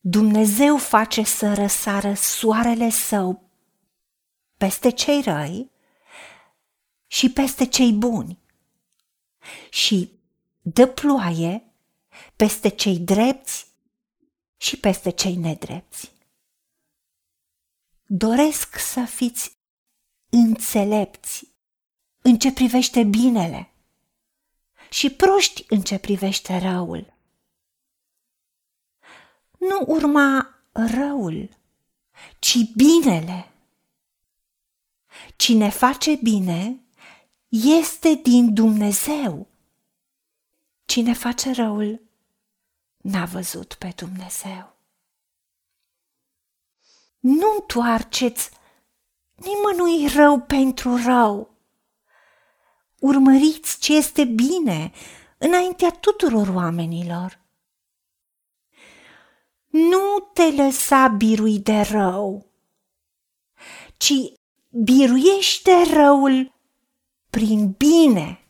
Dumnezeu face să răsară soarele său peste cei răi și peste cei buni și dă ploaie peste cei drepți și peste cei nedrepți. Doresc să fiți înțelepți în ce privește binele și proști în ce privește răul. Nu urma răul, ci binele. Cine face bine este din Dumnezeu. Cine face răul n-a văzut pe Dumnezeu. Nu întoarceți nimănui rău pentru rău. Urmăriți ce este bine înaintea tuturor oamenilor. Nu te lăsa birui de rău, ci biruiește răul prin bine.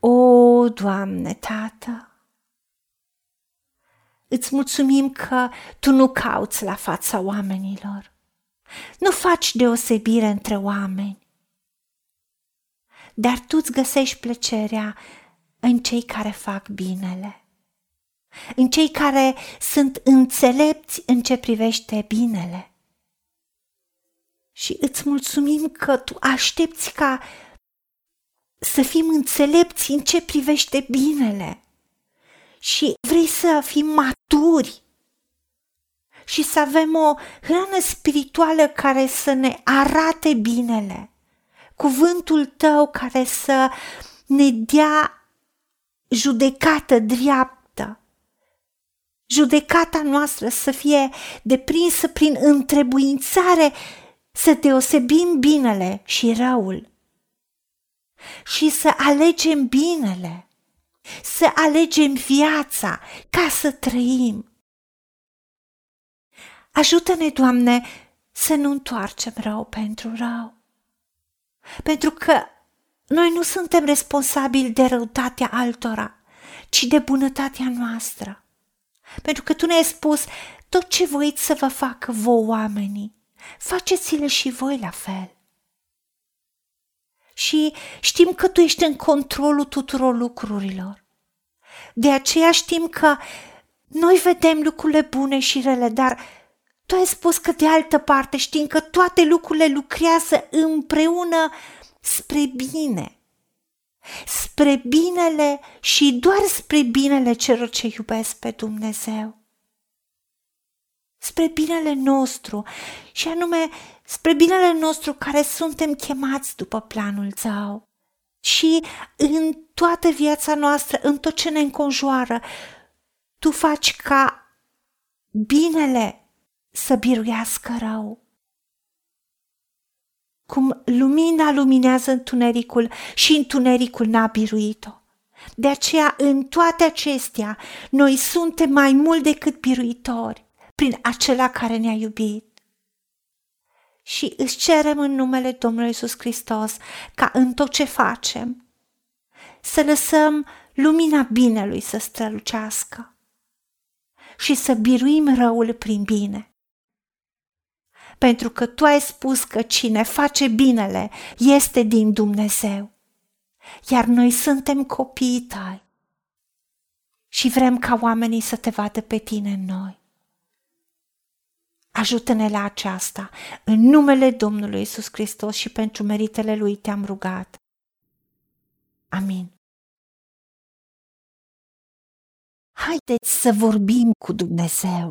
O, Doamne, Tată, îți mulțumim că Tu nu cauți la fața oamenilor, nu faci deosebire între oameni, dar Tu îți găsești plăcerea în cei care fac binele, în cei care sunt înțelepți în ce privește binele. Și îți mulțumim că tu aștepți ca să fim înțelepți în ce privește binele. Și vrei să fim maturi și să avem o hrană spirituală care să ne arate binele, cuvântul tău care să ne dea judecată dreaptă, judecata noastră să fie deprinsă prin întrebuințare să deosebim binele și răul și să alegem binele, să alegem viața ca să trăim. Ajută-ne, Doamne, să nu întoarcem rău pentru rău, pentru că noi nu suntem responsabili de răutatea altora, ci de bunătatea noastră. Pentru că Tu ne-ai spus tot ce voiți să vă facă voi oamenii, faceți-le și voi la fel. Și știm că tu ești în controlul tuturor lucrurilor. De aceea știm că noi vedem lucrurile bune și rele, dar tu ai spus că de altă parte știm că toate lucrurile lucrează împreună spre bine. Spre binele și doar spre binele celor ce iubesc pe Dumnezeu spre binele nostru și anume spre binele nostru care suntem chemați după planul tău. Și în toată viața noastră, în tot ce ne înconjoară, tu faci ca binele să biruiască rău. Cum lumina luminează întunericul și întunericul n-a biruit-o. De aceea, în toate acestea, noi suntem mai mult decât biruitori prin acela care ne-a iubit. Și îți cerem în numele Domnului Iisus Hristos ca în tot ce facem să lăsăm lumina binelui să strălucească și să biruim răul prin bine. Pentru că tu ai spus că cine face binele este din Dumnezeu, iar noi suntem copiii tăi și vrem ca oamenii să te vadă pe tine în noi. Ajută-ne la aceasta. În numele Domnului Isus Hristos și pentru meritele Lui te-am rugat. Amin. Haideți să vorbim cu Dumnezeu,